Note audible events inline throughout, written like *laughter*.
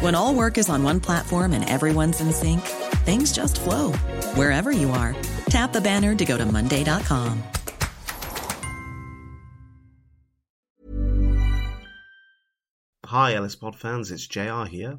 When all work is on one platform and everyone's in sync, things just flow wherever you are. Tap the banner to go to Monday.com. Hi, Ellis Pod fans, it's JR here.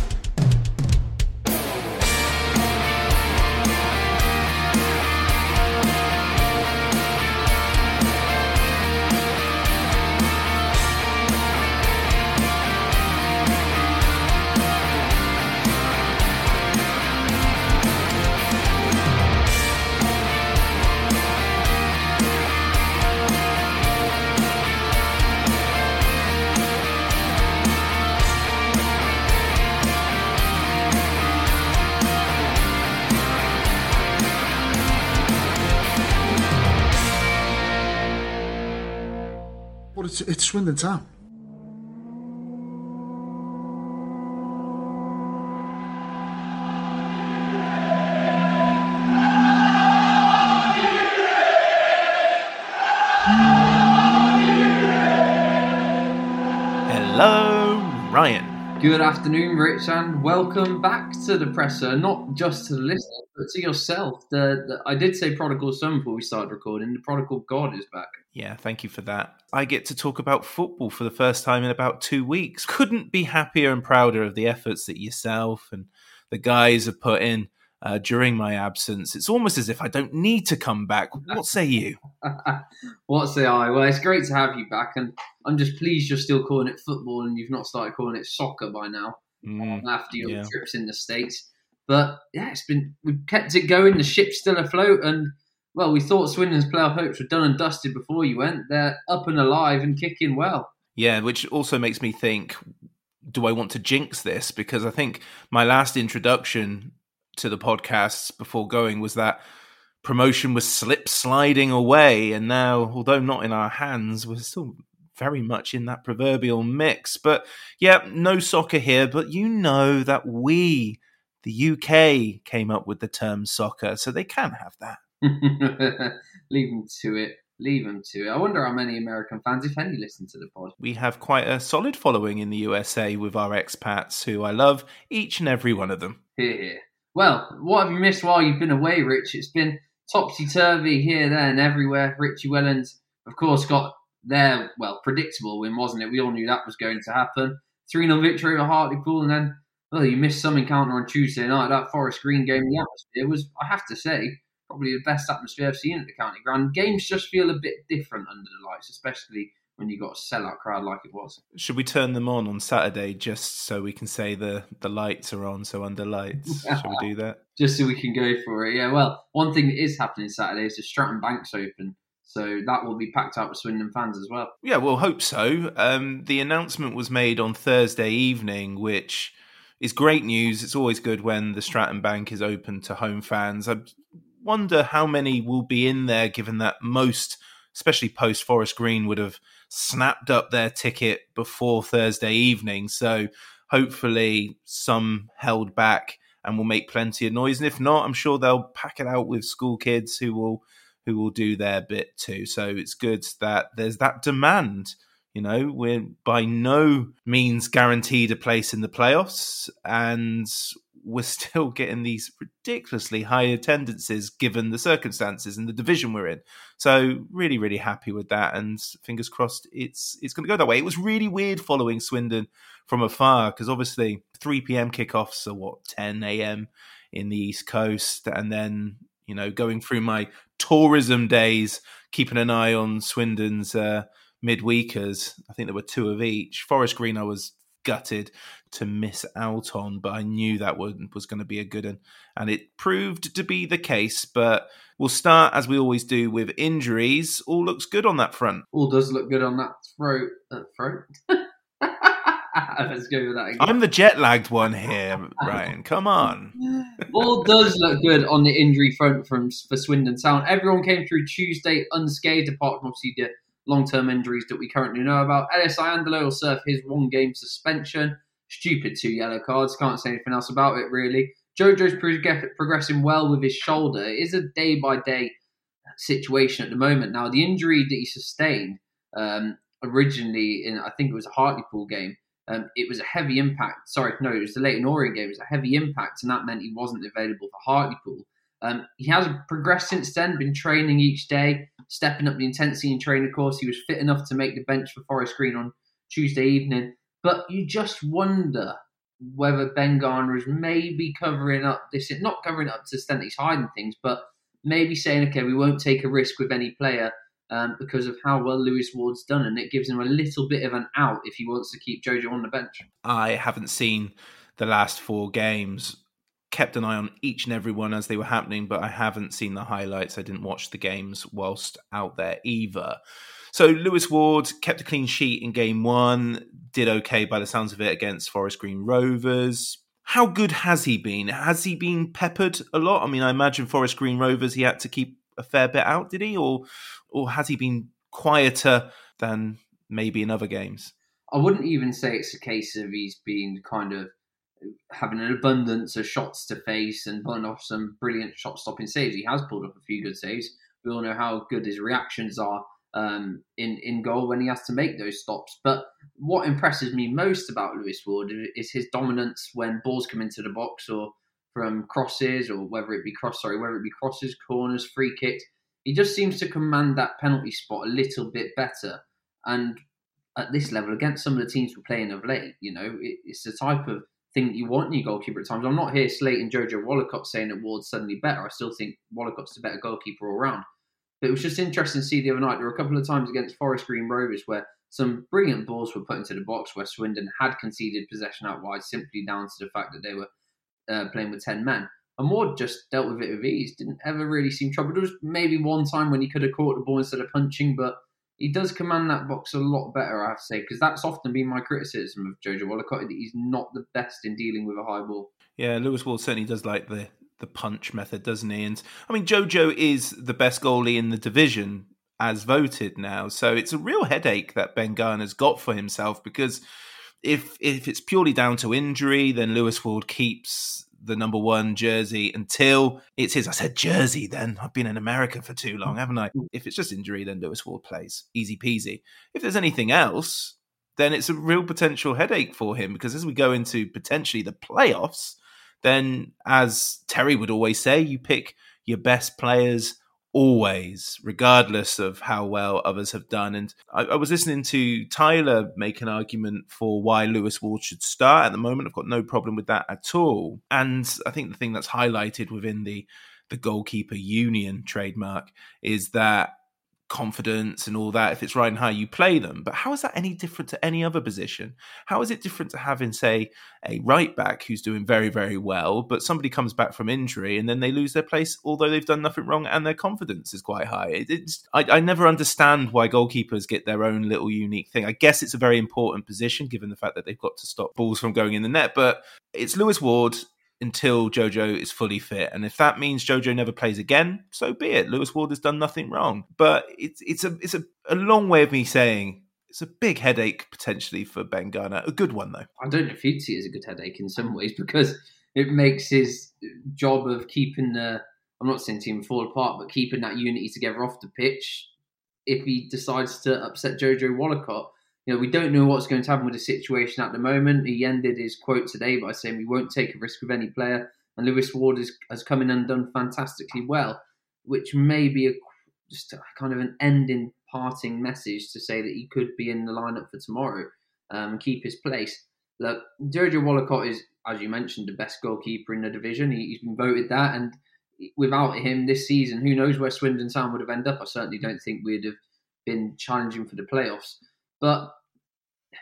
it's Swindon Town. Good afternoon, Rich, and welcome back to the presser. Not just to the listeners, but to yourself. The, the I did say prodigal son before we started recording. The prodigal God is back. Yeah, thank you for that. I get to talk about football for the first time in about two weeks. Couldn't be happier and prouder of the efforts that yourself and the guys have put in uh, during my absence. It's almost as if I don't need to come back. What say you? *laughs* what say I? Well, it's great to have you back, and I'm just pleased you're still calling it football and you've not started calling it soccer by now. Mm, after your yeah. trips in the states, but yeah, it's been we've kept it going. The ship's still afloat, and well, we thought Swindon's playoff hopes were done and dusted before you went. They're up and alive and kicking well. Yeah, which also makes me think do I want to jinx this? Because I think my last introduction to the podcasts before going was that promotion was slip sliding away. And now, although not in our hands, we're still very much in that proverbial mix. But yeah, no soccer here. But you know that we, the UK, came up with the term soccer, so they can have that. *laughs* Leave them to it. Leave them to it. I wonder how many American fans, if any, listen to the pod. We have quite a solid following in the USA with our expats, who I love, each and every one of them. Here, here. Well, what have you missed while you've been away, Rich? It's been topsy turvy here, there, and everywhere. Richie Wellens, of course, got their, well, predictable win, wasn't it? We all knew that was going to happen. 3 0 victory over Hartlepool, and then, well, you missed some encounter on Tuesday night. That Forest Green game, the atmosphere was, I have to say, probably the best atmosphere I've seen at the County Ground. Games just feel a bit different under the lights, especially when you got a sellout crowd like it was. Should we turn them on on Saturday just so we can say the, the lights are on, so under lights? Should we do *laughs* that? Just so we can go for it. Yeah, well, one thing that is happening Saturday is the Stratton Banks Open. So that will be packed out with Swindon fans as well. Yeah, we'll hope so. Um, the announcement was made on Thursday evening, which is great news. It's always good when the Stratton Bank is open to home fans. I wonder how many will be in there, given that most, especially post Forest Green, would have snapped up their ticket before Thursday evening. So hopefully some held back and will make plenty of noise. And if not, I'm sure they'll pack it out with school kids who will who will do their bit too. So it's good that there's that demand. You know, we're by no means guaranteed a place in the playoffs, and we're still *laughs* getting these ridiculously high attendances given the circumstances and the division we're in. So really, really happy with that, and fingers crossed it's it's going to go that way. It was really weird following Swindon from afar because obviously 3 p.m. kickoffs are what 10 a.m. in the East Coast, and then you know going through my tourism days, keeping an eye on Swindon's. Uh, midweekers. I think there were two of each. Forest Green, I was gutted to miss out on, but I knew that one was going to be a good one, and it proved to be the case. But we'll start as we always do with injuries. All looks good on that front. All does look good on that throat. Uh, throat. *laughs* Let's go with that again. I'm the jet lagged one here, Ryan. Come on. *laughs* All does look good on the injury front from for Swindon Town. Everyone came through Tuesday unscathed, apart from obviously the long term injuries that we currently know about. Ellis Iandolo will serve his one game suspension. Stupid two yellow cards. Can't say anything else about it, really. Jojo's progressing well with his shoulder. It is a day by day situation at the moment. Now, the injury that he sustained um, originally in, I think it was a Hartlepool game, um, it was a heavy impact. Sorry, no, it was the Leyton Orient game. It was a heavy impact, and that meant he wasn't available for Hartlepool. Um, he has progressed since then, been training each day, stepping up the intensity in training. Of course, he was fit enough to make the bench for Forest Green on Tuesday evening. But you just wonder whether Ben Garner is maybe covering up this, not covering up to the extent he's hiding things, but maybe saying, okay, we won't take a risk with any player um, because of how well Lewis Ward's done, and it gives him a little bit of an out if he wants to keep Jojo on the bench. I haven't seen the last four games kept an eye on each and every one as they were happening, but I haven't seen the highlights. I didn't watch the games whilst out there either. So Lewis Ward kept a clean sheet in game one, did okay by the sounds of it against Forest Green Rovers. How good has he been? Has he been peppered a lot? I mean, I imagine Forest Green Rovers he had to keep a fair bit out, did he? Or or has he been quieter than maybe in other games? I wouldn't even say it's a case of he's been kind of having an abundance of shots to face and pulling off some brilliant shot stopping saves. He has pulled off a few good saves. We all know how good his reactions are um, in in goal when he has to make those stops. But what impresses me most about Lewis Ward is his dominance when balls come into the box or from crosses or whether it be cross sorry whether it be crosses, corners, free kicks. He just seems to command that penalty spot a little bit better. And at this level, against some of the teams we're playing of late, you know, it, it's the type of thing you want in your goalkeeper at times. I'm not here slating Jojo Wollacott saying that Ward's suddenly better. I still think Wollacott's a better goalkeeper all round. But it was just interesting to see the other night. There were a couple of times against Forest Green Rovers where some brilliant balls were put into the box where Swindon had conceded possession out wide simply down to the fact that they were uh, playing with 10 men. And Ward just dealt with it with ease, didn't ever really seem troubled. There was maybe one time when he could have caught the ball instead of punching, but he does command that box a lot better, I have to say, because that's often been my criticism of Jojo Wollacott, that he's not the best in dealing with a high ball. Yeah, Lewis Ward certainly does like the the punch method, doesn't he? And I mean, Jojo is the best goalie in the division as voted now, so it's a real headache that Ben Garner's got for himself because if if it's purely down to injury, then Lewis Ward keeps the number one jersey until it's his. I said jersey then. I've been in America for too long, haven't I? Mm. If it's just injury, then Lewis Ward plays. Easy peasy. If there's anything else, then it's a real potential headache for him because as we go into potentially the playoffs, then as Terry would always say, you pick your best players always, regardless of how well others have done. And I, I, was listening to Tyler make an argument for why Lewis Ward should start at the moment. I've got no problem with that at all. And I think the thing that's highlighted within the the goalkeeper union trademark is that confidence and all that if it's right and high you play them. But how is that any different to any other position? How is it different to having say a right back who's doing very very well but somebody comes back from injury and then they lose their place although they've done nothing wrong and their confidence is quite high? It, it's I, I never understand why goalkeepers get their own little unique thing. I guess it's a very important position given the fact that they've got to stop balls from going in the net but it's lewis ward until Jojo is fully fit. And if that means Jojo never plays again, so be it. Lewis Ward has done nothing wrong. But it's it's a it's a, a long way of me saying it's a big headache potentially for Ben Garner. A good one though. I don't know if you'd see it as a good headache in some ways *laughs* because it makes his job of keeping the I'm not saying team fall apart, but keeping that unity together off the pitch. If he decides to upset Jojo Wollacott, you know, we don't know what's going to happen with the situation at the moment. He ended his quote today by saying we won't take a risk with any player, and Lewis Ward is, has come in and done fantastically well, which may be a, just a kind of an ending, parting message to say that he could be in the lineup for tomorrow um, keep his place. Look, Jojo Wollacott is, as you mentioned, the best goalkeeper in the division. He, he's been voted that, and without him this season, who knows where Swindon Town would have ended up? I certainly don't think we'd have been challenging for the playoffs. But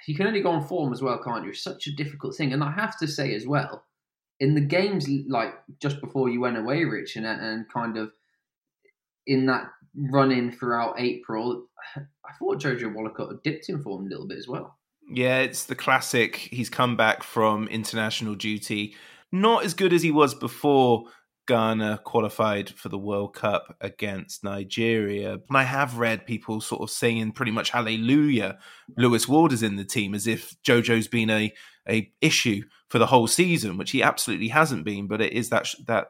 you can only go on form as well, can't you? It's such a difficult thing. And I have to say as well, in the games like just before you went away, Rich, and, and kind of in that run in throughout April, I thought Jojo Wollacott dipped in form a little bit as well. Yeah, it's the classic. He's come back from international duty, not as good as he was before, Ghana qualified for the World Cup against Nigeria. And I have read people sort of saying pretty much hallelujah, Lewis Ward is in the team as if Jojo's been a, a issue for the whole season, which he absolutely hasn't been, but it is that that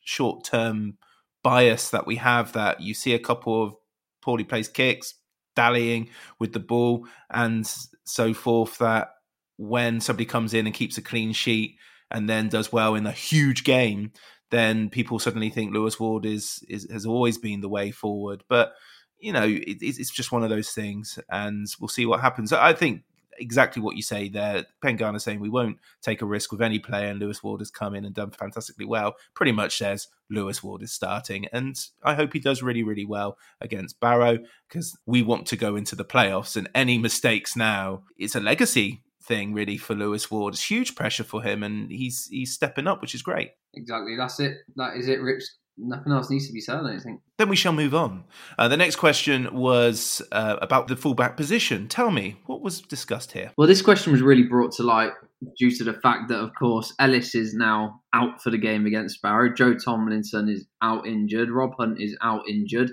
short term bias that we have that you see a couple of poorly placed kicks, dallying with the ball and so forth that when somebody comes in and keeps a clean sheet and then does well in a huge game, then people suddenly think Lewis Ward is, is has always been the way forward. But you know, it, it's just one of those things, and we'll see what happens. I think exactly what you say there. Ben Garner saying we won't take a risk with any player, and Lewis Ward has come in and done fantastically well. Pretty much says Lewis Ward is starting, and I hope he does really, really well against Barrow because we want to go into the playoffs. And any mistakes now, it's a legacy thing really for Lewis Ward. It's huge pressure for him, and he's he's stepping up, which is great. Exactly, that's it. That is it, Rich. Nothing else needs to be said, I don't think. Then we shall move on. Uh, the next question was uh, about the fullback position. Tell me, what was discussed here? Well, this question was really brought to light due to the fact that, of course, Ellis is now out for the game against Barrow. Joe Tomlinson is out injured. Rob Hunt is out injured.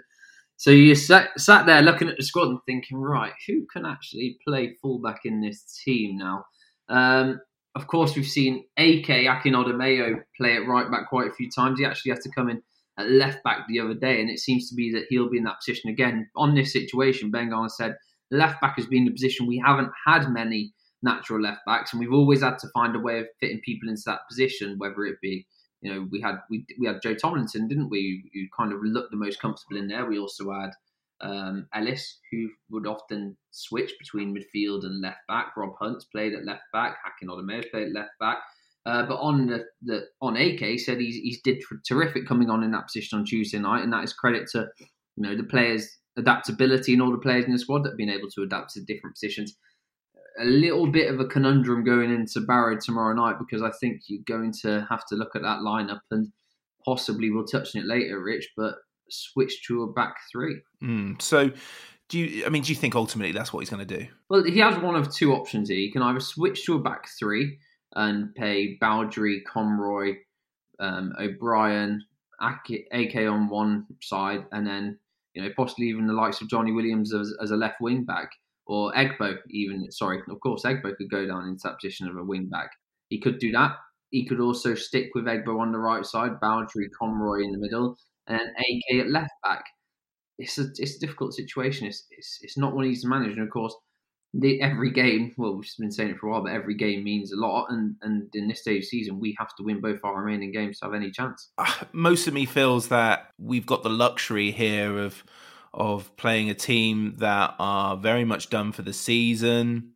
So you sat, sat there looking at the squad and thinking, right, who can actually play fullback in this team now? Um, of course, we've seen AK Akin Odimayo play at right back quite a few times. He actually had to come in at left back the other day, and it seems to be that he'll be in that position again. On this situation, Ben Garner said left back has been the position we haven't had many natural left backs, and we've always had to find a way of fitting people into that position, whether it be you know we had we we had Joe Tomlinson, didn't we? Who kind of looked the most comfortable in there. We also had um, Ellis, who would often switch between midfield and left back. Rob Hunt's played at left back. Akin Odimayo's played at left back. Uh, but on the, the on AK said he's he's did terrific coming on in that position on Tuesday night, and that is credit to you know the players' adaptability and all the players in the squad that have been able to adapt to different positions. A little bit of a conundrum going into Barrow tomorrow night because I think you're going to have to look at that lineup and possibly we'll touch on it later, Rich, but switch to a back three. Mm, so, do you? I mean, do you think ultimately that's what he's going to do? Well, he has one of two options here. He can either switch to a back three and pay Baudry, Conroy, um, O'Brien, AK on one side, and then you know possibly even the likes of Johnny Williams as, as a left wing back, or Egbo even. Sorry, of course Egbo could go down into that position of a wing back. He could do that. He could also stick with Egbo on the right side, Baudry, Conroy in the middle, and AK at left back. It's a it's a difficult situation. It's it's, it's not one easy to manage, and of course, the, every game. Well, we've been saying it for a while, but every game means a lot. And and in this stage of season, we have to win both our remaining games to have any chance. Ah, most of me feels that we've got the luxury here of of playing a team that are very much done for the season.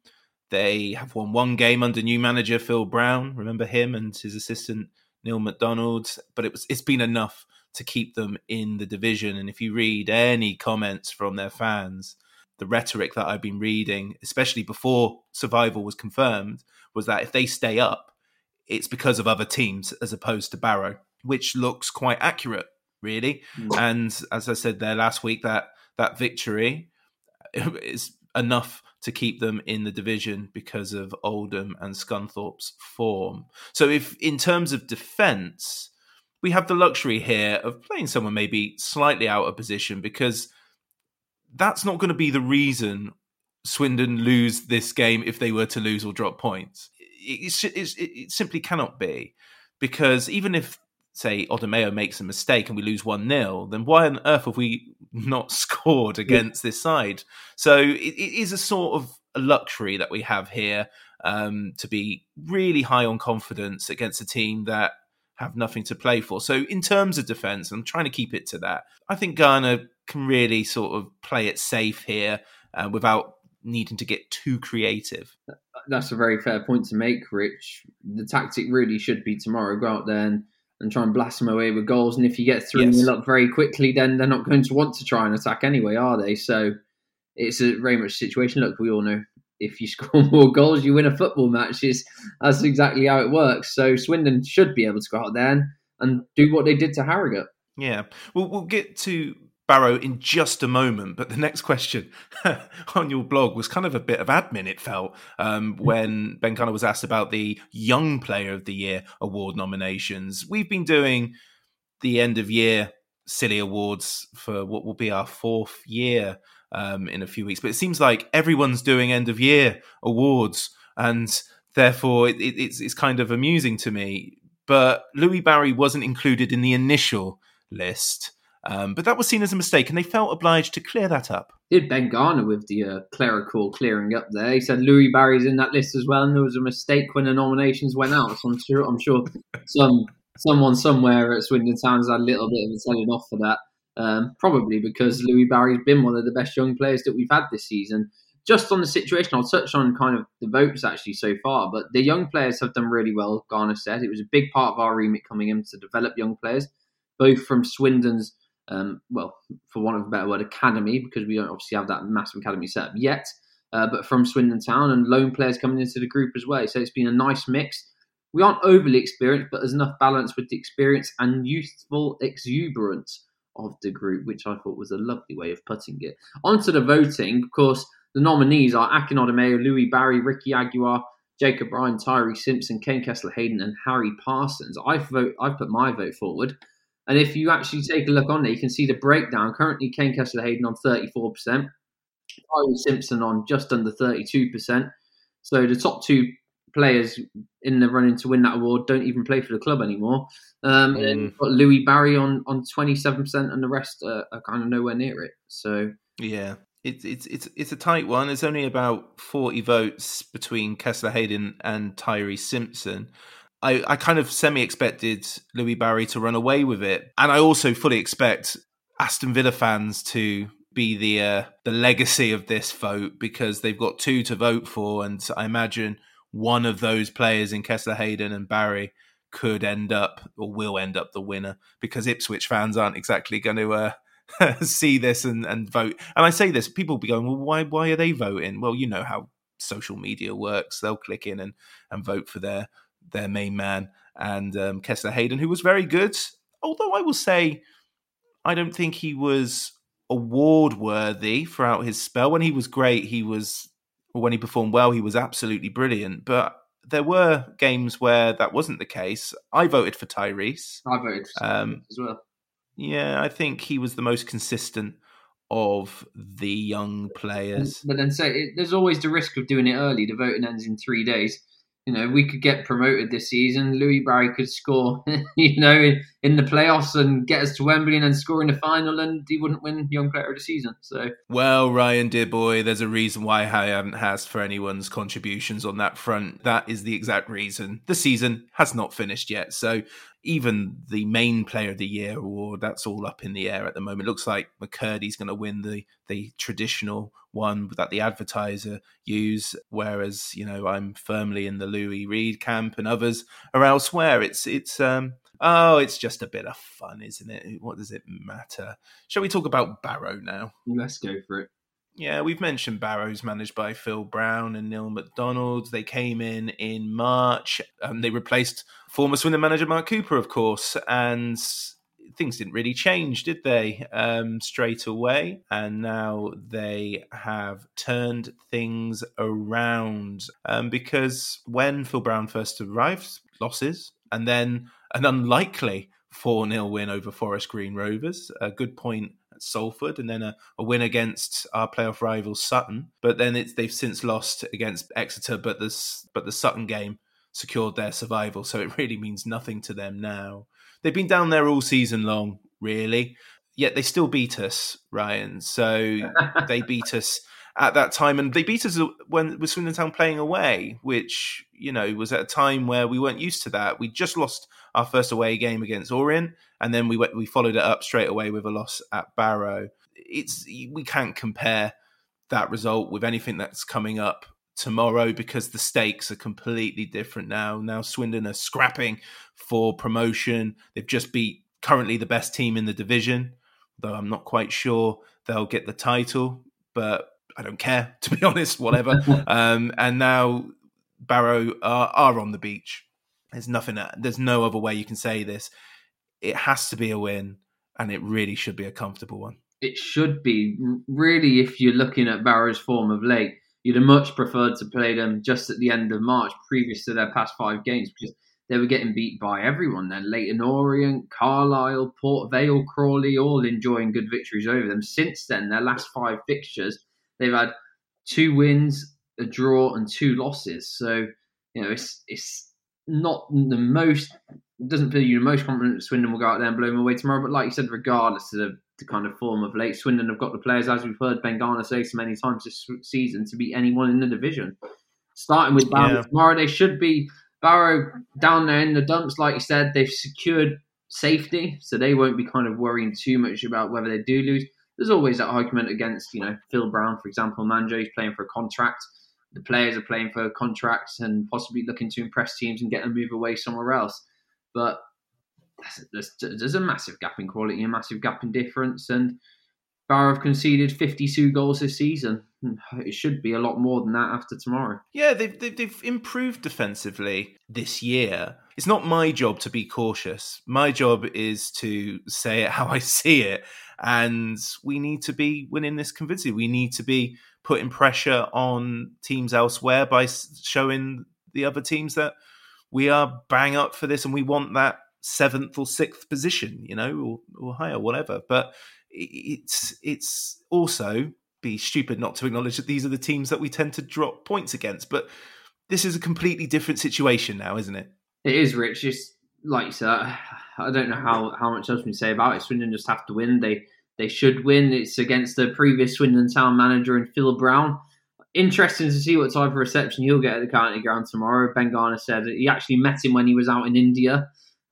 They have won one game under new manager Phil Brown. Remember him and his assistant Neil McDonald. But it was it's been enough to keep them in the division. And if you read any comments from their fans, the rhetoric that I've been reading, especially before survival was confirmed, was that if they stay up, it's because of other teams as opposed to Barrow, which looks quite accurate, really. Mm. And as I said there last week, that that victory *laughs* is enough to keep them in the division because of Oldham and Scunthorpe's form. So, if in terms of defence, we have the luxury here of playing someone maybe slightly out of position because that's not going to be the reason Swindon lose this game if they were to lose or drop points. It, it, it simply cannot be because even if say Odimayo makes a mistake and we lose 1 0, then why on earth have we *laughs* not scored against yeah. this side? So it, it is a sort of a luxury that we have here um, to be really high on confidence against a team that have nothing to play for. So, in terms of defense, I'm trying to keep it to that. I think Garner can really sort of play it safe here uh, without needing to get too creative. That's a very fair point to make, Rich. The tactic really should be tomorrow go out there and, and try and blast them away with goals. And if you get three yes. up very quickly, then they're not going to want to try and attack anyway, are they? So it's a very much situation. Look, we all know if you *laughs* score more goals, you win a football match. Is that's exactly how it works. So Swindon should be able to go out there and, and do what they did to Harrogate. Yeah, well, we'll get to Barrow in just a moment. But the next question *laughs* on your blog was kind of a bit of admin, it felt, um, when Ben Garner was asked about the Young Player of the Year award nominations. We've been doing the end of year silly awards for what will be our fourth year um, in a few weeks. But it seems like everyone's doing end of year awards, and therefore it, it, it's it's kind of amusing to me. But Louis Barry wasn't included in the initial list. Um, but that was seen as a mistake, and they felt obliged to clear that up. Did Ben Garner with the uh, clerical clearing up there? He said Louis Barry's in that list as well, and there was a mistake when the nominations went out. So I'm sure I'm sure some someone somewhere at Swindon Town has had a little bit of a telling off for that. Um, probably because Louis Barry's been one of the best young players that we've had this season. Just on the situation, I'll touch on kind of the votes actually so far, but the young players have done really well. Garner said it was a big part of our remit coming in to develop young players, both from Swindon's, um, well, for want of a better word, academy, because we don't obviously have that massive academy set up yet, uh, but from Swindon Town and loan players coming into the group as well. So it's been a nice mix. We aren't overly experienced, but there's enough balance with the experience and youthful exuberance of the group, which I thought was a lovely way of putting it. On to the voting, of course, the nominees are Akin Odimayo, Louis Barry, Ricky Aguiar, Jacob Ryan, Tyreece Simpson, Kaine Kesler Hayden, and Harry Parsons. I've vote I've put my vote forward. And if you actually take a look on there, you can see the breakdown. Currently Kaine Kesler Hayden on 34%, Tyreece Simpson on just under 32%. So the top two players in the running to win that award don't even play for the club anymore. Um, mm. And got Louis Barry on on twenty seven percent, and the rest are, are, kind of nowhere near it. So yeah. It's it's it's it's a tight one. There's only about forty votes between Kesler Hayden and Tyreece Simpson. I, I kind of semi expected Louis Barry to run away with it, and I also fully expect Aston Villa fans to be the uh, the legacy of this vote because they've got two to vote for, and I imagine one of those players in Kesler Hayden and Barry could end up or will end up the winner because Ipswich fans aren't exactly going to uh, *laughs* see this and, and vote. And I say this, people will be going, well, why why are they voting? Well, you know how social media works. They'll click in and, and vote for their their main man and um, Kesler Hayden, who was very good. Although I will say, I don't think he was award worthy throughout his spell. When he was great, he was or when he performed well, he was absolutely brilliant. But there were games where that wasn't the case. I voted for Tyreece. I voted um, as well. Yeah, I think he was the most consistent of the young players. But then, so it, there's always the risk of doing it early. The voting ends in three days you know, we could get promoted this season. Louis Barry could score, *laughs* you know, in the playoffs and get us to Wembley and then score in the final, and he wouldn't win Young Player of the Season. So, well, Ryan, dear boy, there's a reason why I haven't asked for anyone's contributions on that front. That is the exact reason. The season has not finished yet, so even the main player of the year award, that's all up in the air at the moment. It looks like McKirdy's going to win the the traditional one that the advertiser use, whereas you know I'm firmly in the Louis Reed camp, and others are elsewhere. It's it's um oh, it's just a bit of fun, isn't it? What does it matter? Shall we talk about Barrow now? Let's go for it. Yeah, we've mentioned Barrows managed by Phil Brown and Neil McDonald. They came in in March. Um, they replaced former Swindon manager Mark Cooper, of course, and things didn't really change, did they? Um, straight away, and now they have turned things around um, because when Phil Brown first arrived, losses, and then an unlikely 4 0 win over Forest Green Rovers. A good point at Salford, and then a, a, win against our playoff rival Sutton. But then it's they've since lost against Exeter, but this but the Sutton game secured their survival, so it *laughs* really means nothing to them now. They've been down there all season long, really. Yet they still beat us, Ryan. So *laughs* they beat us at that time, and they beat us when with Swindon Town playing away, which you know was at a time where we weren't used to that. We just lost our first away game against Orient, and then we went, we followed it up straight away with a loss at Barrow. It's we can't compare that result with anything that's coming up tomorrow because the stakes are completely different now. Now Swindon are scrapping for promotion. They've just beat currently the best team in the division, though I'm not quite sure they'll get the title, but I don't care *laughs* to be honest. Whatever. *laughs* um, and now Barrow are, are on the beach. There's nothing. There's no other way you can say this. It has to be a win, and it really should be a comfortable one. It should be really if you're looking at Barrow's form of late you'd have much preferred to play them just at the end of March, previous to their past five games, because they were getting beat by everyone then. Leyton Orient, Carlisle, Port Vale, Crawley, all enjoying good victories over them. Since then, their last five fixtures, they've had two wins, a draw, and two losses. So, you know, it's it's not the most doesn't feel you the most confident Swindon will go out there and blow them away tomorrow. But like you said, regardless of the kind of form of late. Swindon have got the players, as we've heard Ben Garner say so many times this season, to beat anyone in the division. Starting with Barrow yeah. tomorrow, they should be Barrow down there in the dumps. Like you said, they've secured safety, so they won't be kind of worrying too much about whether they do lose. There's always that argument against, you know, Phil Brown, for example. Manjo is playing for a contract. The players are playing for contracts and possibly looking to impress teams and get a move away somewhere else. But there's, there's a massive gap in quality, a massive gap in difference, and Barrow have conceded 52 goals this season. Hmm, it should be a lot more than that after tomorrow. Yeah, they've, they've, they've improved defensively this year. It's not my job to be cautious. My job is to say it how *laughs* I see it. And we need to be winning this convincingly. We need to be putting pressure on teams elsewhere by showing the other teams that we are bang up for this and we want that seventh or sixth position, you know, or, or higher, whatever. But it's it's also be stupid not to acknowledge that these are the teams that we tend to drop points against. But this is a completely different situation now, isn't it? It is, Rich. Just like you said, I don't know how, how much else we say about it. Swindon just have to win. They they should win. It's against the previous Swindon Town manager and Phil Brown. Interesting to see what type of reception he'll get at the county ground tomorrow. Ben Garner said he actually met him when he was out in India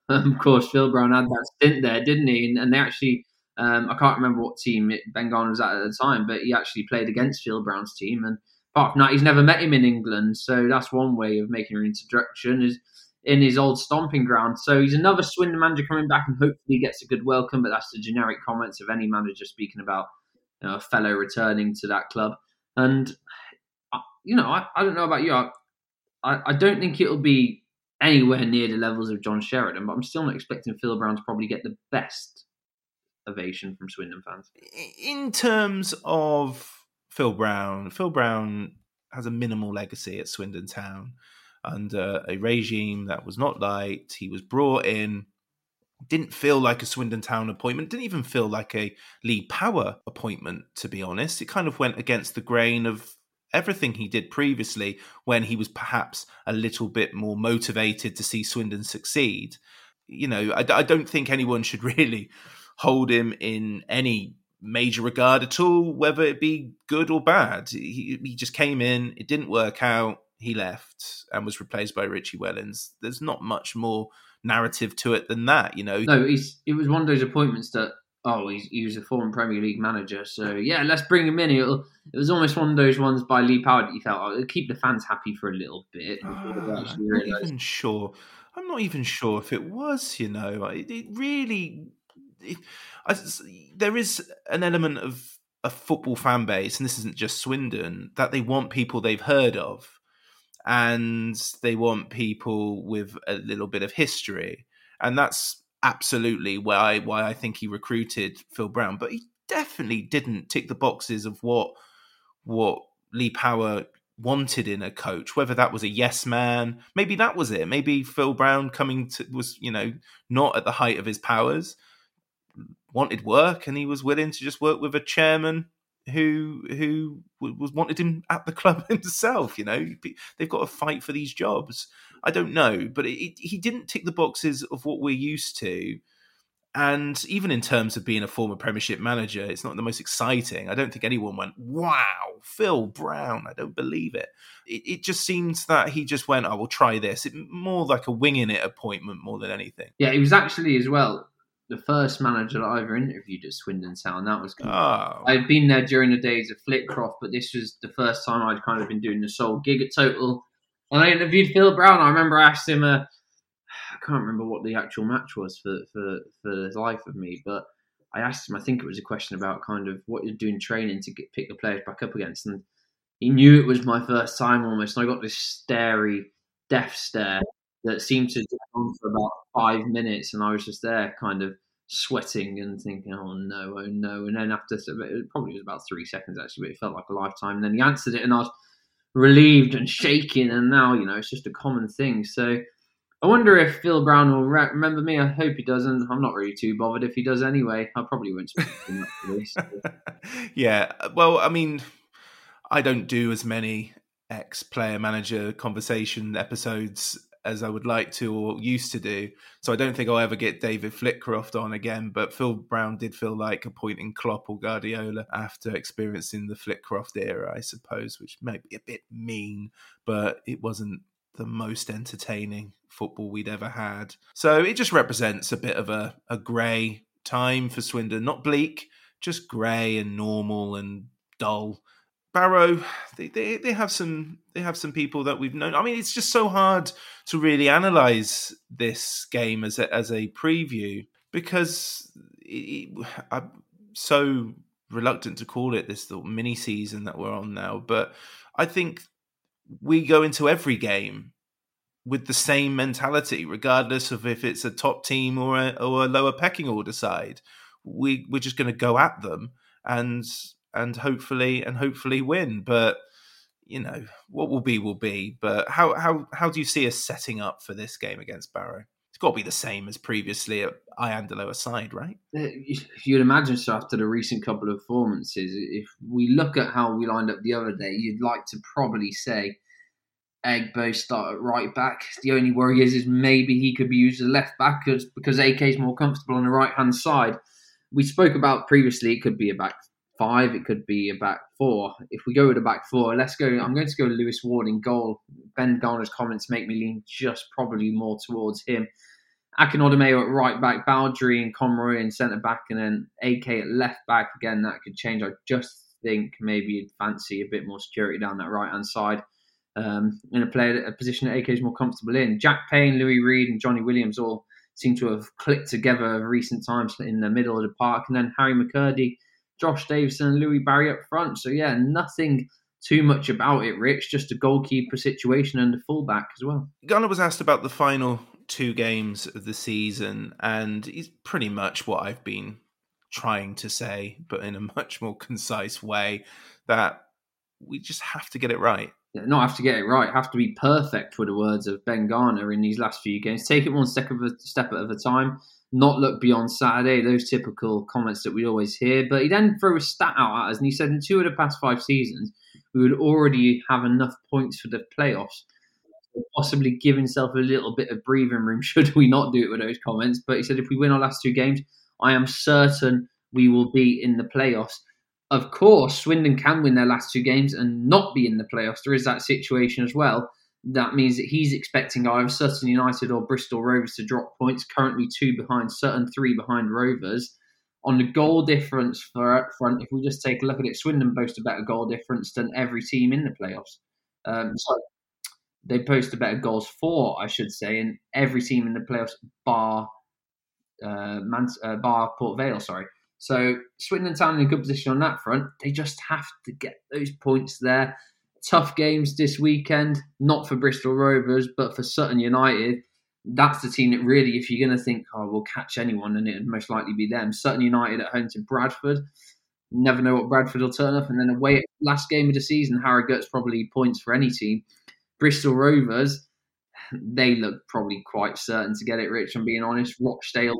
um, *laughs* of course, Phil Brown had that stint there, didn't he? And, and they actually, um, I can't remember what team Ben Garner was at at the time, but he actually played against Phil Brown's team. And apart from that, he's never met him in England. So that's one way of making an introduction is in his old stomping ground. So he's another Swindon manager coming back and hopefully he gets a good welcome. But that's the generic comments of any manager speaking about you know, a fellow returning to that club. And, uh, you know, I, I don't know about you. I, I don't think it'll be anywhere near the levels of John Sheridan, but I'm still not expecting Phil Brown to probably get the best ovation from Swindon fans. In terms of Phil Brown, Phil Brown has a minimal legacy at Swindon Town under a regime that was not liked. He was brought in, didn't feel like a Swindon Town appointment, didn't even feel like a Lee Power appointment, to be honest. It kind of went against the grain of everything he did previously when he was perhaps a little bit more motivated to see Swindon succeed. You know, I, I don't think anyone should *laughs* really hold him in any major regard at all, whether it be good or bad. He, he just came in, it didn't work out, he left and was replaced by Richie Wellens. There's not much more narrative to it than that, you know. No, it was one of those appointments that oh, he's, he was a former Premier League manager, so yeah, let's bring him in. It'll, it was almost one of those ones by Lee Power that you felt oh, it'll keep the fans happy for a little bit. Uh, I'm not even sure. I'm not even sure if it was. You know, it, it really. It, I, there is an element of a football fan base, and this isn't just Swindon, that they want people they've heard of, and they want people with a little bit of history, and that's absolutely why why I think he recruited Phil Brown, but he definitely didn't tick the boxes of what what Lee Power wanted in a coach. Whether that was a yes man, maybe that was it. Maybe Phil Brown coming to was you know not at the height of his powers, wanted work, and he was willing to just work with a chairman who who was wanted him at the *laughs* club himself. You know, they've got to fight for these jobs. I don't know, but it, it, he didn't tick the boxes of what we're used to, And even in terms of being a former Premiership manager, it's not the most exciting. I don't think anyone went, wow, Phil Brown. I don't believe it. It, it just seems that he just went, I will try this. It, more like a winging it appointment more than anything. Yeah, he was actually as well the first manager that I ever interviewed at Swindon Town. That was good. Oh. I'd been there during the days of Flitcroft, but this was the first time I'd kind of been doing the sole gig at Total. And I interviewed Phil Brown. I remember I asked him, uh, I can't remember what the actual match was for, for, for the life of me, but I asked him, I think it was a question about kind of what you're doing training to get, pick the players back up against. And he knew it was my first time almost. And I got this starey, death stare that seemed to go on for about five minutes, and I was just there, kind of sweating and thinking, "Oh no, oh no!" And then after it probably was about three seconds actually, but it felt like a lifetime. And then he answered it, and I was relieved and shaking. And now you know it's just a common thing. So I wonder if Phil Brown will re- remember me. I hope he doesn't. I'm not really too bothered if he does anyway. I probably won't speak to him. So. *laughs* yeah, well, I mean, I don't do as many ex-player manager conversation episodes as I would like to or used to do. So I don't think I'll ever get David Flitcroft on again. But Phil Brown did feel like appointing Klopp or Guardiola after experiencing the Flitcroft era, I suppose, which may be a bit mean, but it wasn't the most entertaining football we'd ever had. So it just represents a bit of a, a grey time for Swindon. Not bleak, just grey and normal and dull. Barrow, they, they they have some they have some people that we've known. I mean, it's just so hard to really analyze this game as a, as a preview because it, I'm so reluctant to call it this little mini season that we're on now. But I think we go into every game with the same mentality, regardless of if it's a top team or a, or a lower pecking order side. We we're just going to go at them and and hopefully and hopefully win. But you know what will be will be. But how how how do you see us setting up for this game against Barrow? It's got to be the same as previously at Iandolo aside, right? Uh, you'd imagine so after the recent couple of performances. If we look at how we lined up the other day, you'd like to probably say Egbo start at right back. The only worry is, is maybe he could be used as left back because, because AK is more comfortable on the right hand side. We spoke about previously it could be a back five, it could be a back four. If we go with a back four, let's go. I'm going to go Lewis Ward in goal. Ben Garner's comments make me lean just probably more towards him. Akin Odimayo at right back, Baudry and Conroy in centre back, and then AK at left back. Again, that could change. I just think maybe you'd fancy a bit more security down that right hand side. Um, in a player, a position that AK is more comfortable in. Jack Payne, Louis Reed, and Johnny Williams all seem to have clicked together of recent times in the middle of the park. And then Harry McKirdy Josh Davison and Louis Barry up front. So yeah, nothing too much about it, Rich. Just a goalkeeper situation and a fullback as well. Garner was asked about the final two games of the season, and he's pretty much what I've been trying to say, but in a *laughs* much more concise way. That we just have to get it right. Yeah, not have to get it right, have to be perfect, for the words of Ben Garner in these last few games. Take it one step, of a, step at a time not look beyond Saturday, those typical comments that we always hear. But he then threw a stat out at us and he said in two of the past five seasons, we would already have enough points for the playoffs. possibly give himself a little bit of breathing room *laughs* should we not do it with those comments. But he said if we win our last two games, I am certain we will be in the playoffs. Of course, Swindon can win their last two games and not be in the playoffs. There is that situation as well that means that he's expecting either Sutton United or Bristol Rovers to drop points. Currently, two behind Sutton, three behind Rovers. On the goal difference for up front, if we just take a look at it, Swindon boast a better goal difference than every team in the playoffs. Um, so they post a better goals for, I should say, in every team in the playoffs, bar uh, Man- uh, bar Port Vale. Sorry. So Swindon Town in a good position on that front. They just have to get those points there tough games this weekend, not for Bristol Rovers, but for Sutton United. That's the team that really, if you're going to think, oh, we'll catch anyone, and it'd most likely be them. Sutton United at home to Bradford. Never know what Bradford will turn up. And then away last game of the season, Harrogate's probably points for any team. Bristol Rovers, they look probably quite certain to get it, Rich, I'm being honest. Rochdale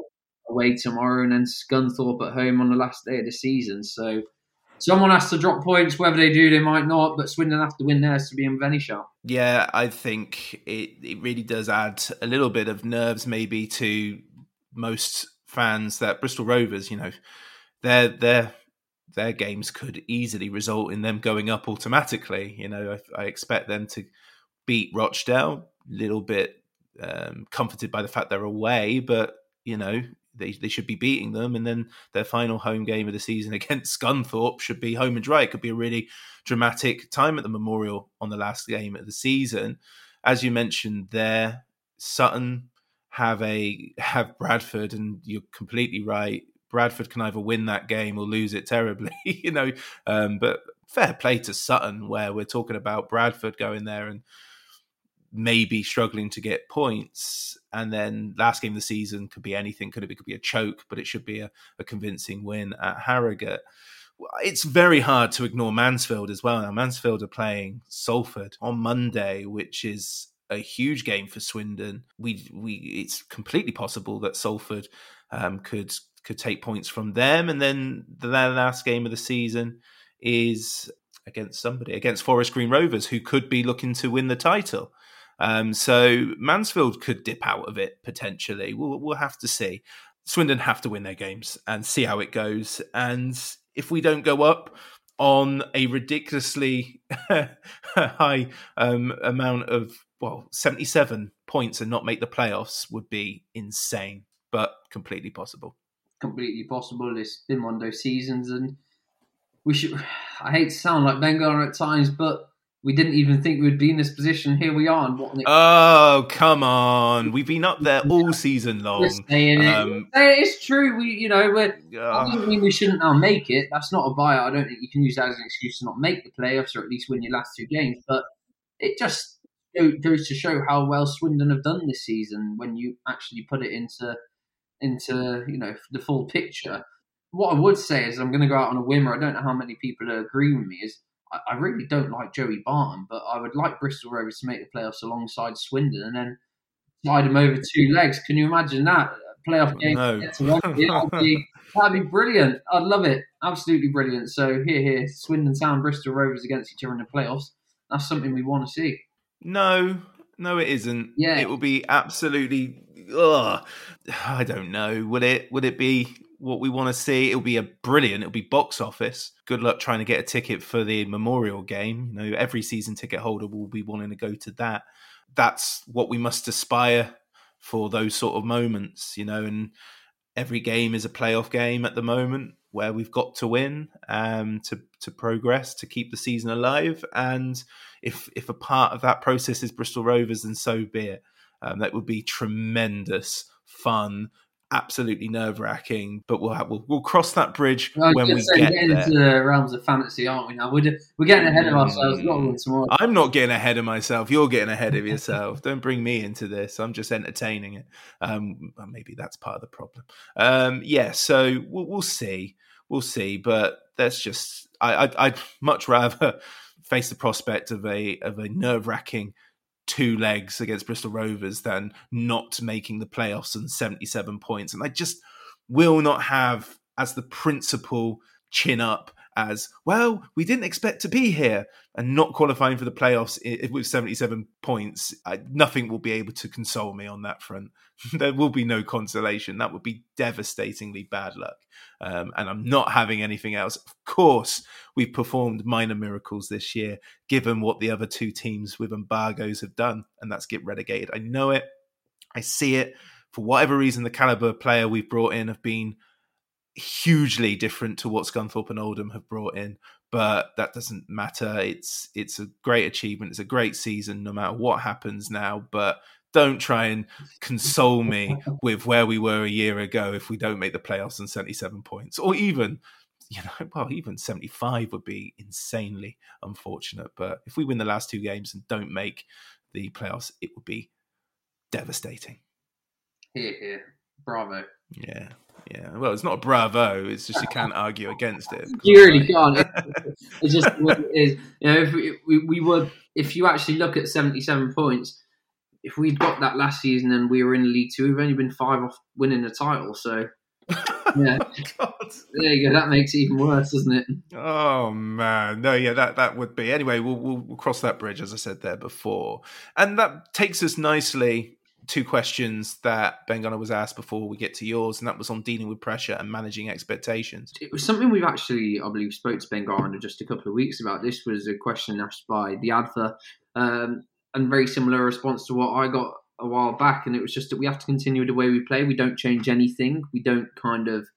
away tomorrow, and then Scunthorpe at home on the last day of the season. So someone has to drop points. Whether they do, they might not. But Swindon have to win theirs to be in any shot. Yeah, I think it it really does add a little bit of nerves, maybe to most fans that Bristol Rovers, you know, their their their games could easily result in them going up automatically. You know, I, I expect them to beat Rochdale, a little bit um, comforted by the fact they're away, but you know they they should be beating them, and then their final home game of the season *laughs* against Scunthorpe should be home and dry. It could be a really dramatic time at the Memorial on the last game of the season. As you mentioned there, Sutton have a have Bradford, and you're completely right. Bradford can either win that game or lose it terribly, *laughs* you know. Um, but fair play to Sutton, where we're talking about Bradford going there and maybe struggling to get points. And then last game of the season could be anything. Could it, it could be a choke, but it should be a, a convincing win at Harrogate. It's very hard to ignore Mansfield as well. Now Mansfield are playing Salford on Monday, which is a huge game for Swindon. We we it's completely possible that Salford um, could could take points from them, and then the last game of the season is against somebody against Forest Green Rovers, who could be looking to win the title. Um, so Mansfield could dip out of it potentially. We'll, we'll have to see. Swindon have to win their games and see how it goes. And if we don't go up on a ridiculously *laughs* high um, amount of well, 77 points and not make the playoffs would be insane, but completely possible. Completely possible. It's been one of those seasons, and we should. *sighs* I hate to sound like Ben Garner at times, but we didn't even think we'd be in this position. Here we are, and what? An oh, come on! We've been up there all season long. Um, it. It's true. We, you know, we're. Uh, I don't mean we shouldn't now make it. That's not a buyout. I don't think you can use that as an excuse to not make the playoffs or at least win your last two games. But it just goes to show how well Swindon have done this season when you actually put it into into you know the full picture. What I would say is I'm going to go out on a whim. Or I don't know how many people agree with me. Is I, I really don't like Joey Barton, but I would like Bristol Rovers to make the playoffs alongside Swindon and then slide them over two legs. Can you imagine that playoff oh, game? No. that'd, be, *laughs* that'd be brilliant. I'd love it. Absolutely brilliant. So here, here, Swindon Town, Bristol Rovers against each other in the playoffs. That's something we want to see. No, no, it isn't. Yeah, it will be absolutely. Ugh, I don't know. Would it? Would it be what we want to see? It'll be a brilliant. It'll be box office. Good luck trying to get a ticket for the Memorial game. You know, every season ticket holder will be wanting to go to that. That's what we must aspire for those sort of moments. You know, and every game is a playoff game at the moment where we've got to win um, to to progress to keep the season alive. And if if a part of that process is Bristol Rovers, then so be it. Um, that would be tremendous fun. Absolutely nerve wracking, but we'll, have, we'll we'll cross that bridge well, when we get there. into the realms of fantasy, aren't we? Now we're, we're getting ahead of ourselves. Mm. I'm not getting ahead of myself. You're getting ahead of yourself. Don't bring me into this. I'm just entertaining it. Um, maybe that's part of the problem. Um, yeah, so we'll, we'll see we'll see. But that's just I, I'd, I'd much rather *laughs* face the prospect of a of a nerve wracking two legs against Bristol Rovers than not making the playoffs and 77 points. And I just will not have as the principal chin up as well. We didn't expect to be here and not qualifying for the playoffs with 77 points. I, nothing will be able to console me on that front. *laughs* there will be no consolation. That would be devastatingly bad luck. Um, and I'm not having anything else. Of course, we've performed minor miracles this year, given what the other two teams with embargoes have done, and that's get relegated. I know it. I see it. For whatever reason, the caliber player we've brought in have been hugely different to what Scunthorpe and Oldham have brought in, but that doesn't matter. It's it's a great achievement. It's a great season, no matter what happens now. But don't try and console me with where we were a year ago if we don't make the playoffs and 77 points, or even you know, *laughs* well, even 75 would be insanely unfortunate. But if we win the last two games and don't make the playoffs, it would be devastating. Here, here. Bravo. Yeah. Yeah, well, it's not a bravo. It's just you can't argue against it. You really can't. It's just what it is. You know, if we, we, we were, if you actually look at seventy-seven points, if we'd got that last season and we were in League Two, we've only been five off winning the title. So, *laughs* yeah, oh, there you go. That makes it even worse, doesn't it? Oh man, no, yeah, that that would be. Anyway, we'll, we'll, we'll cross that bridge as I said there before, and that takes us nicely two questions that Ben Garner was asked before we get to yours, and that was on dealing with pressure and managing expectations. It was something we've actually, I believe, spoke to Ben Garner just a couple of weeks about. This was a question asked by the Adver, um, and very similar response to what I got a while back. And it was just that we have to continue the way we play. We don't change anything. We don't kind of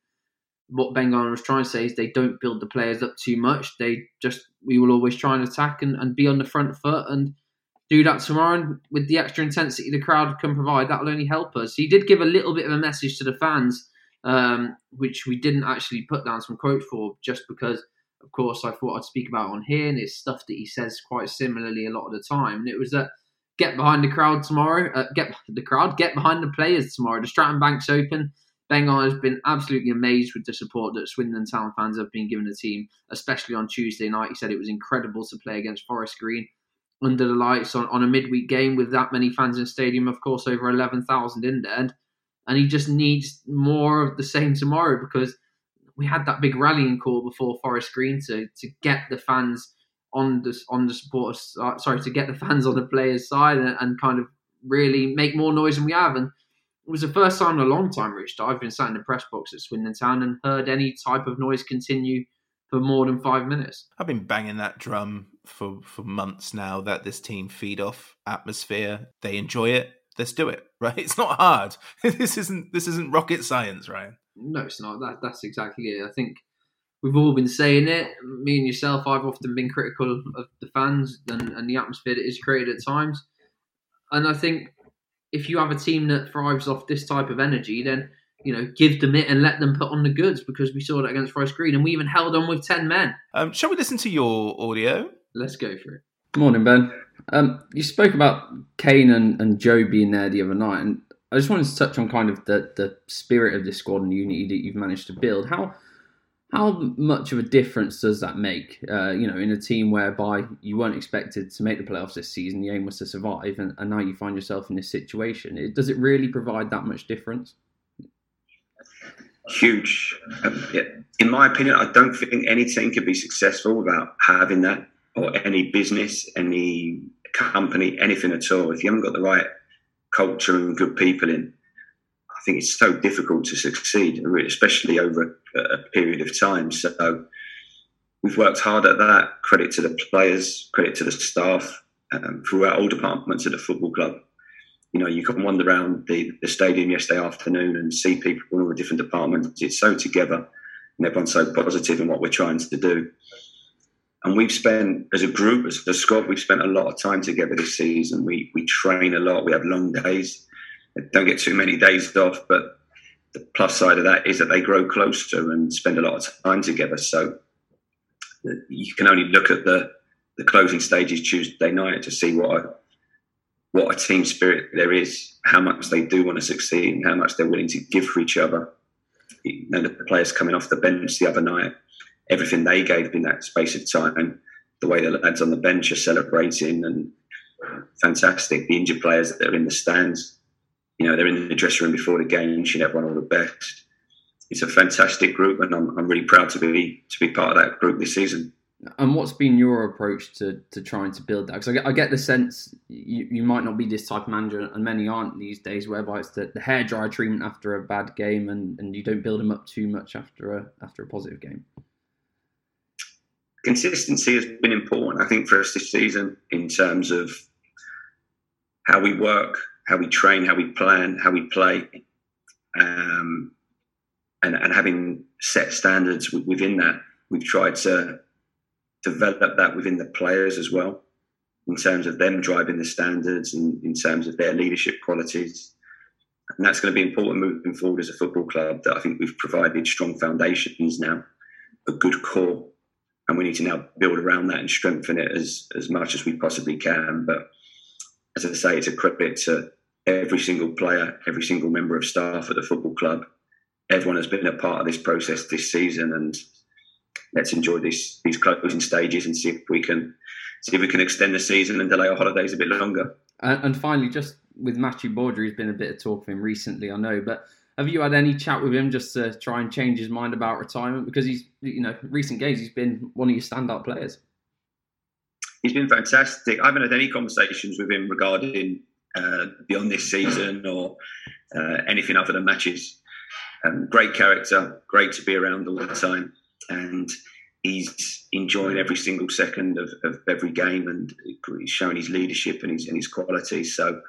what Ben Garner was trying to say is they don't build the players up too much. They just we will always try and attack and, and be on the front foot and do that tomorrow. And with the extra intensity the crowd can provide, that will only help us. He did give a little bit of a message to the fans, um, which we didn't actually put down some quote for, just because, of course, I thought I'd speak about on here, and it's stuff that he says quite similarly a lot of the time. And it was that get behind the crowd tomorrow, uh, get the crowd, get behind the players tomorrow. The Stratton Bank's open. Ben Garner has been absolutely amazed with the support that Swindon Town fans have been giving the team, especially on Tuesday night. He said it was incredible to play against Forest Green under the lights on, on a midweek game with that many fans in stadium, of course, over 11,000 in there. And, and he just needs more of the same tomorrow because we had that big rallying call before Forest Green to, to get the fans on the on the supporters uh, sorry to get the fans on the players side and, and, kind of really make more noise than we have and it was the first time in a long time Rich that I've been sat in the press box at Swindon Town and heard any type of noise continue for more than five minutes I've been banging that drum for for months now that this team feed off atmosphere. They enjoy it. Let's do it. *laughs* Right? It's not hard. *laughs* this isn't this isn't rocket science, right? No, it's not. That that's exactly it. I think we've all been saying it. Me and yourself, I've often been critical of the fans and, and the atmosphere that is created at times. And I think if you have a team that thrives off this type of energy, then you know, give them it and let them put on the goods because we saw that against Forest Green and we even held on with 10 men. Um, shall we listen to your audio? Let's go for it. Morning, Ben. Um, you spoke about Kaine and, and Joe being there the other night, and I just wanted to touch on kind of the, the spirit of this squad and unity that you've managed to build. How how much of a difference does that make? Uh, you know, in a team whereby you weren't expected to make the playoffs this season, the aim was to survive, and, and now you find yourself in this situation. It, does it really provide that much difference? Huge. Um. In my opinion, I don't think any team could be successful without having that or any business, any company, anything at all, if you haven't got the right culture and good people in, I think it's so difficult to succeed, especially over a, period of time. So we've worked hard at that. Credit to the players, credit to the staff um, throughout all departments of the football club. You know, you can wander around the, the stadium yesterday afternoon and see people from all the different departments. It's so together and everyone's so positive in what we're trying to do and we've spent as a group, as a squad, we've spent a lot of time together this season. We we train a lot. We have long days. Don't get too many days off, but the plus side of that is that they grow closer and spend a lot of time together. So uh, you can only look at the the closing stages Tuesday night to see what a what a team spirit there is, how much they do want to succeed, and how much they're willing to give for each other. You know, the players coming off the bench the other night everything they gave in that space of time, the way the lads on the bench are celebrating and fantastic. The injured players that are in the stands, you know, they're in the dressing room before the game, wishing everyone all the best. It's a fantastic group, and I'm, I'm really proud to be to be part of that group this season. And what's been your approach to, to trying to build that? Because I get, I get the sense you, you might not be this type of manager, and many aren't these days, whereby it's the, the hairdryer treatment after a bad game, and, and you don't build them up too much after a after a positive game consistency has been important, I think, for us this season in terms of how we work, how we train, how we plan, how we play, um, and, and having set standards within that. We've tried to develop that within the players as well, in terms of them driving the standards and in terms of their leadership qualities. And that's going to be important moving forward as a football club. That I think we've provided strong foundations now, a good core and we need to now build around that and strengthen it as as much as we possibly can. But as I say, it's a credit to every single player, every single member of staff at the football club. Everyone has been a part of this process this season, and let's enjoy these these closing stages and see if we can see if we can extend the season and delay our holidays a bit longer. And, and finally, just with Mathieu Baudry, has been a bit of talk of him recently, I know, but have you had any chat with him just to try and change his mind about retirement? Because he's, you know, recent games he's been one of your standout players. He's been fantastic. I haven't had any conversations with him regarding uh, beyond this season or uh, anything other than matches. Um, great character, great to be around all the time, and he's enjoying every single second of, of every game, and he's showing his leadership and his and his qualities. So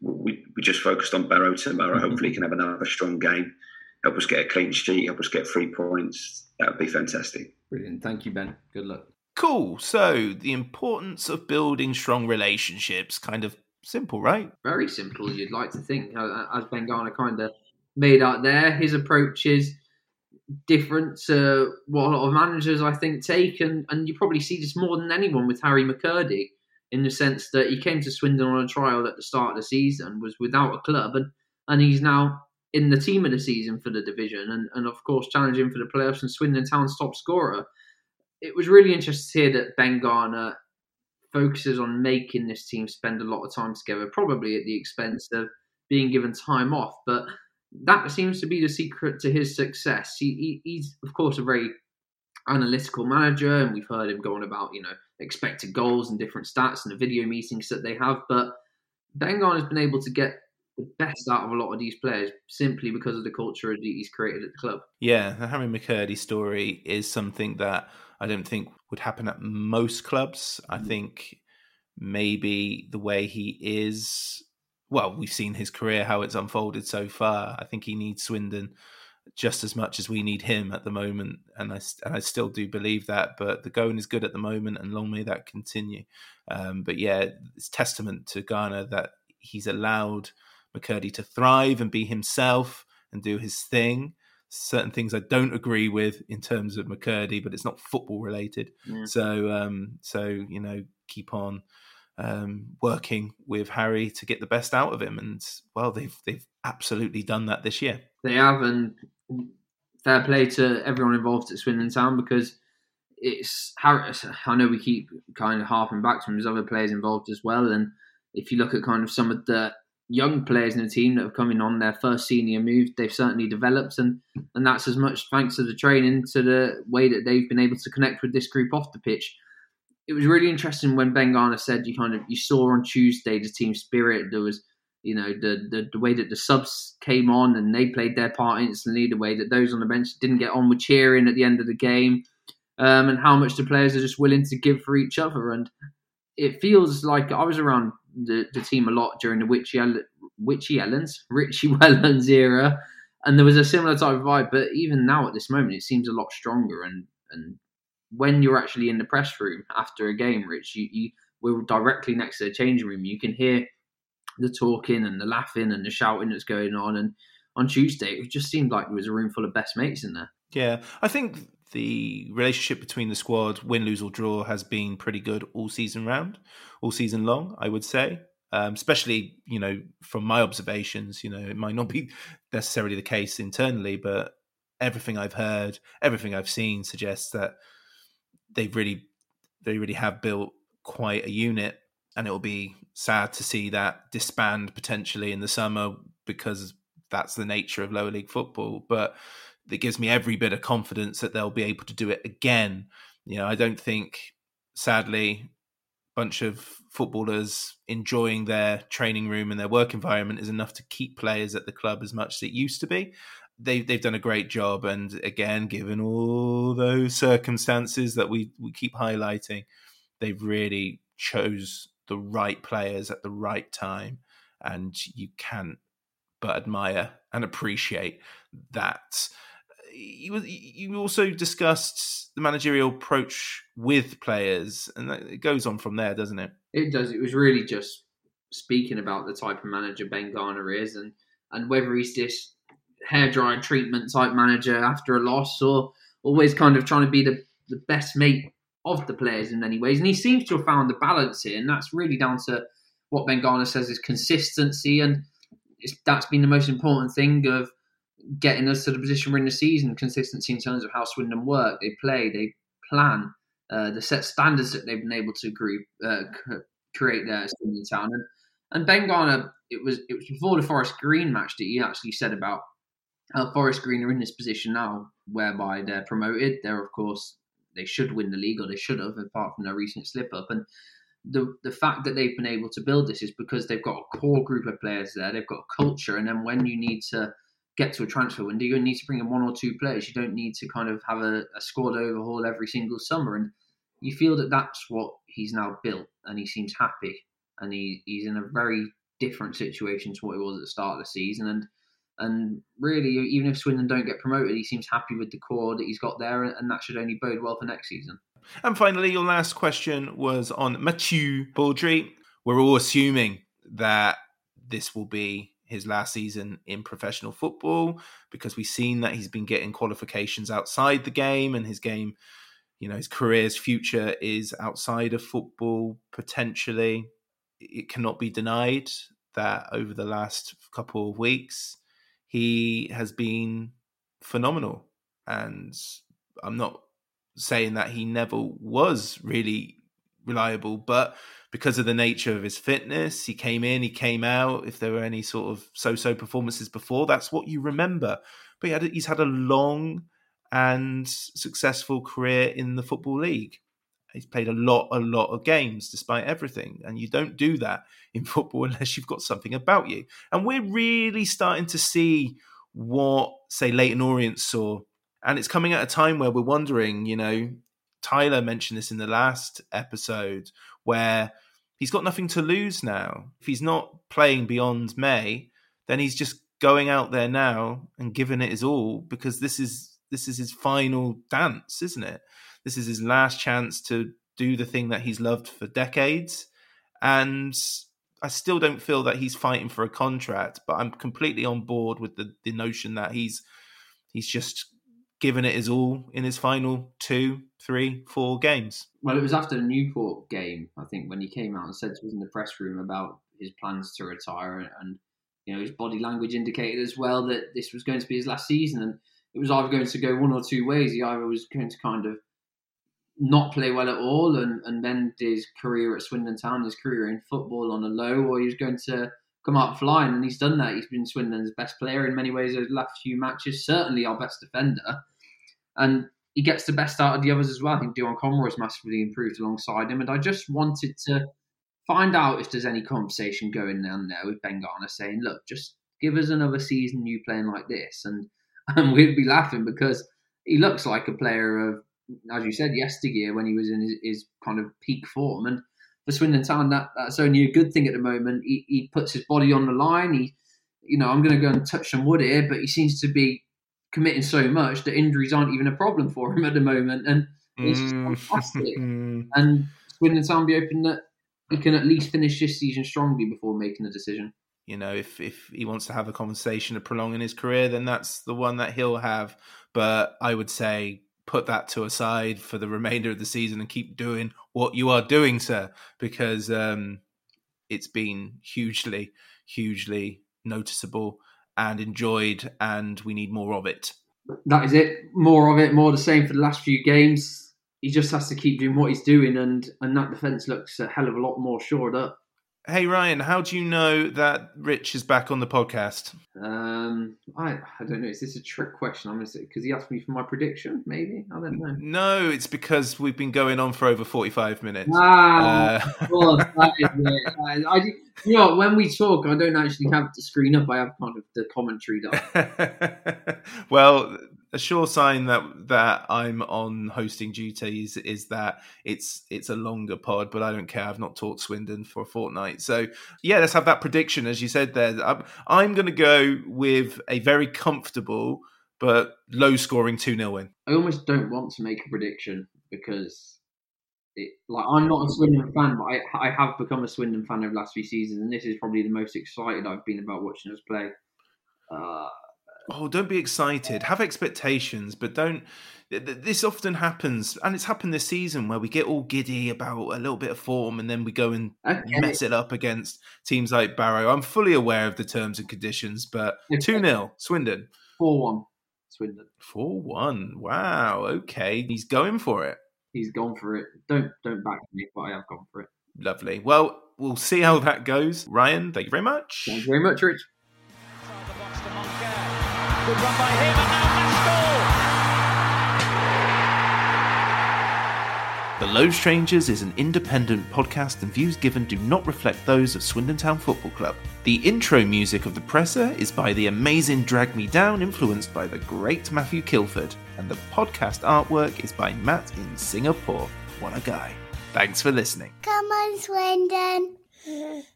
we, we just focused on Barrow tomorrow. Hopefully, he can have another strong game, help us get a clean sheet, help us get three points. That would be fantastic. Brilliant. Thank you, Ben. Good luck. Cool. So the importance of building strong relationships, kind of simple, right? Very simple. You'd like to think, uh, as Ben Garner kind of made out there, his approach is different to what a lot of managers I think take, and and you probably see this more than anyone with Harry McKirdy in the sense that he came to Swindon on a trial at the start of the season, was without a club, and and he's now in the team of the season for the division, and and of course challenging for the playoffs and Swindon Town's top scorer it was really interesting to hear that Ben Garner focuses on making this team spend a lot of time together, probably at the expense of being given time off. But that seems to be the secret to his success. He, he, he's, of course, a very analytical manager, and we've heard him going about, you know, expected goals and different stats and the video meetings that they have. But Ben Garner has been able to get the best out of a lot of these players simply because of the culture that he's created at the club. Yeah, the Harry McKirdy story is something that I don't think would happen at most clubs. I mm. think maybe the way he is, well, we've seen his career, how it's unfolded so far. I think he needs Swindon just as much as we need him at the moment, and I and I still do believe that. But the going is good at the moment, and long may that continue. Um, but yeah, it's testament to Garner that he's allowed McKirdy to thrive and be himself and do his thing certain things I don't agree with in terms of McKirdy, but it's not football related. Yeah. So, um, so you know, keep on um, working with Harry to get the best out of him, and well, they've they've absolutely done that this year. They have, and fair play to everyone involved at Swindon Town because it's Harry. I know we keep kind of harping back to him. There's other players involved as well, and if you look at kind of some of the young players in the team that have come in on their first senior move, they've certainly developed, and and that's as much thanks to the training to the way that they've been able to connect with this group off the pitch. It was really interesting when Ben Garner said you kind of you saw on Tuesday the team spirit. There was you know the, the the way that the subs came on and they played their part instantly. The way that those on the bench didn't get on with cheering at the end of the game, um, and how much the players are just willing to give for each other. And it feels like I was around the, the team a lot during the Witchy, Witchy Ellens, *laughs* Richie Wellens era, and there was a similar type of vibe. But even now, at this moment, it seems a lot stronger. And and when you're actually in the press room after a game, Rich, you, you we're directly next to the changing room. You can hear the talking and the laughing and the shouting that's going on. And on Tuesday, it just seemed like there was a room full of best mates in there. Yeah, I think the relationship between the squad, win, lose, or draw, has been pretty good all season round, all season long, I would say. Um, especially, you know, from my observations, you know, it might not be necessarily the case internally, but everything I've heard, everything I've seen suggests that they've really, they really have built quite a unit. And it will be sad to see that disband potentially in the summer because that's the nature of lower league football. But that gives me every bit of confidence that they'll be able to do it again. You know, I don't think, sadly, a bunch of footballers enjoying their training room and their work environment is enough to keep players at the club as much as it used to be. They, they've done a great job, and again, given all those circumstances that we, we keep highlighting, they've really chose the right players at the right time, and you can't but admire and appreciate that you, you also discussed the managerial approach with players, and it goes on from there, doesn't it? It does. It was really just speaking about the type of manager Ben Garner is, and and whether he's this hairdryer treatment type manager after a loss, or always kind of trying to be the the best mate of the players in many ways. And he seems to have found the balance here, and that's really down to what Ben Garner says is consistency, and that's been the most important thing of getting us to the position we're in the season. Consistency in terms of how Swindon work, they play, they plan, uh, the set standards that they've been able to uh, create there at Swindon Town. And, and Ben Garner, it was it was before the Forest Green match that he actually said about how Forest Green are in this position now, whereby they're promoted. They're of course they should win the league, or they should have, apart from their recent slip up. And the the fact that they've been able to build this is because they've got a core group of players there. They've got a culture, and then when you need to get to a transfer window, you need to bring in one or two players. You don't need to kind of have a, a squad overhaul every single summer. And you feel that that's what he's now built, and he seems happy, and he, he's in a very different situation to what he was at the start of the season. And and really, even if Swindon don't get promoted, he seems happy with the core that he's got there, and that should only bode well for next season. And finally, your last question was on Mathieu Baudry. We're all assuming that this will be his last season in professional football because we've seen that he's been getting qualifications outside the game and his game, you know, his career's future is outside of football potentially. It cannot be denied that over the last couple of weeks, he has been phenomenal. And I'm not saying that he never was really reliable, but because of the nature of his fitness, he came in, he came out. If there were any sort of so-so performances before, that's what you remember. But he had, he's had a long and successful career in the football league. He's played a lot, a lot of games despite everything, and you don't do that in *laughs* football unless you've got something about you. And we're really starting to see what, say, Leyton Orient saw, and it's coming at a time where we're wondering, you know, Tyler mentioned this in the last episode where he's got nothing to lose now. If he's not playing beyond May, then he's just going out there now and giving it his all because this is this is his final dance, isn't it? This is his last chance to do the thing that he's loved for decades. And I still don't feel that he's fighting for a contract, but I'm completely on board with the, the notion that he's he's just given it his all in his final two, three, four games. Well, it was after the Newport game, I think, when he came out and said to us in the press room about his plans to retire, and, you know his body language indicated as well that this was going to be his last season, and it was either going to go one or two ways. He either was going to kind of not play well at all and, and then his career at Swindon Town, his career in football on a low, or he's going to come out flying, and he's done that. He's been Swindon's best player in many ways the last few matches, certainly our best defender. And he gets the best out of the others as well. I think Dion Conroy has massively improved alongside him. And I just wanted to find out if there's any conversation going on there with Ben Garner saying, look, just give us another season you playing like this. And, *laughs* and we'd be laughing because he looks like a player of, as you said, yesteryear when he was in his, his kind of peak form. And for Swindon Town, that, that's only a good thing at the moment. He, he puts his body on the line. He, you know, I'm going to go and touch some wood here, but he seems to be committing so much that injuries aren't even a problem for him at the moment. And it's mm. fantastic. *laughs* and Swindon Town be open that he can at least finish this season strongly before making a decision. You know, if if he wants to have a conversation of prolonging his career, then that's the one that he'll have. But I would say put that to aside for the remainder of the season and keep doing what you are doing, sir, because um, it's been hugely, hugely noticeable and enjoyed, and we need more of it. That is it. More of it, more the same for the last few games. He just has to keep doing what he's doing, and and that defense looks a hell of a lot more shored up. Hey Ryan, how do you know that Rich is back on the podcast? Um, I I don't know. Is this a trick question? I'm gonna say because he asked me for my prediction. Maybe I don't know. No, it's because we've been going on for over 45 minutes. Ah, uh, *laughs* course, that is it. I, I, you know, when we talk, I don't actually have the screen up. I have kind of the commentary done. *laughs* well, a sure sign that that I'm on hosting duties is that it's it's a longer pod, but I don't care. I've not taught Swindon for a fortnight, so yeah, let's have that prediction as you said there. I'm, I'm going to go with a very comfortable but low scoring two 0 win. I almost don't want to make a prediction because it, like I'm not a Swindon fan, but I I have become a Swindon fan over the last few seasons, and this is probably the most excited I've been about watching us play. Uh, oh, don't be excited. Have expectations, but don't. This often happens, and it's happened this season where we get all giddy about a little bit of form, and then we go and okay. mess it up against teams like Barrow. I'm fully aware of the terms and conditions, but two 0 Swindon, four one Swindon, four one. Wow, okay, he's going for it. He's gone for it. Don't don't back me, but I have gone for it. Lovely. Well, we'll see how that goes. Ryan, thank you very much. Thank you very much, Rich. Good run by him, and now The Low Strangers is an independent podcast, and views given do not reflect those of Swindon Town Football Club. The intro music of The Presser is by the amazing Drag Me Down, influenced by the great Matthew Kilford, and the podcast artwork is by Matt in Singapore. What a guy. Thanks for listening. Come on, Swindon. *laughs*